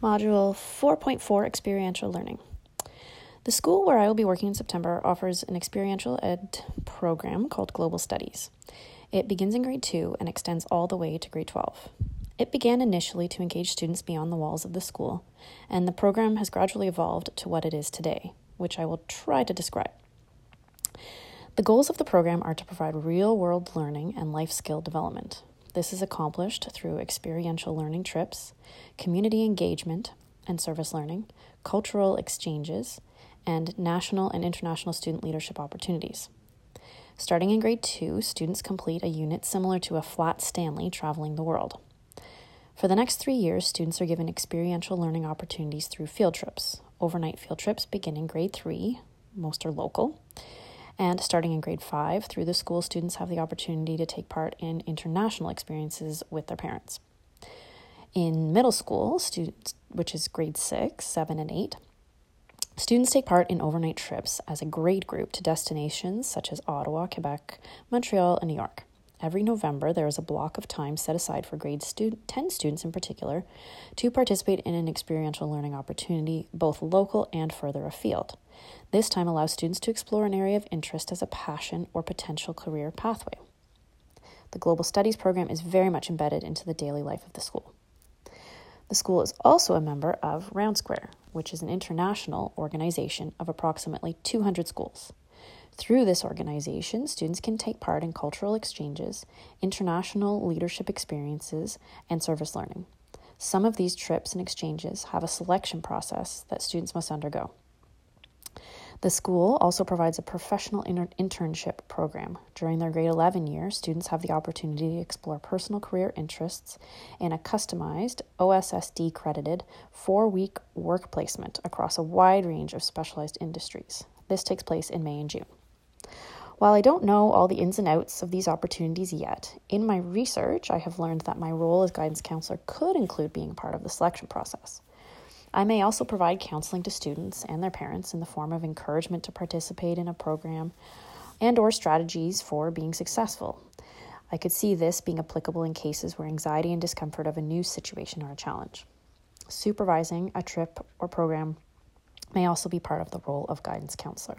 Module 4.4 Experiential Learning. The school where I will be working in September offers an experiential ed program called Global Studies. It begins in grade 2 and extends all the way to grade 12. It began initially to engage students beyond the walls of the school, and the program has gradually evolved to what it is today, which I will try to describe. The goals of the program are to provide real world learning and life skill development. This is accomplished through experiential learning trips, community engagement and service learning, cultural exchanges, and national and international student leadership opportunities. Starting in grade two, students complete a unit similar to a flat Stanley traveling the world. For the next three years, students are given experiential learning opportunities through field trips. Overnight field trips begin in grade three, most are local, and starting in grade five, through the school, students have the opportunity to take part in international experiences with their parents. In middle school, students, which is grade six, seven, and eight, students take part in overnight trips as a grade group to destinations such as Ottawa, Quebec, Montreal, and New York. Every November, there is a block of time set aside for grade stu- 10 students in particular to participate in an experiential learning opportunity, both local and further afield. This time allows students to explore an area of interest as a passion or potential career pathway. The Global Studies program is very much embedded into the daily life of the school. The school is also a member of Round Square, which is an international organization of approximately 200 schools. Through this organization, students can take part in cultural exchanges, international leadership experiences, and service learning. Some of these trips and exchanges have a selection process that students must undergo. The school also provides a professional inter- internship program. During their grade 11 year, students have the opportunity to explore personal career interests in a customized, OSSD credited, four week work placement across a wide range of specialized industries. This takes place in May and June. While I don't know all the ins and outs of these opportunities yet, in my research, I have learned that my role as guidance counselor could include being part of the selection process. I may also provide counseling to students and their parents in the form of encouragement to participate in a program and or strategies for being successful. I could see this being applicable in cases where anxiety and discomfort of a new situation are a challenge. Supervising a trip or program may also be part of the role of guidance counselor.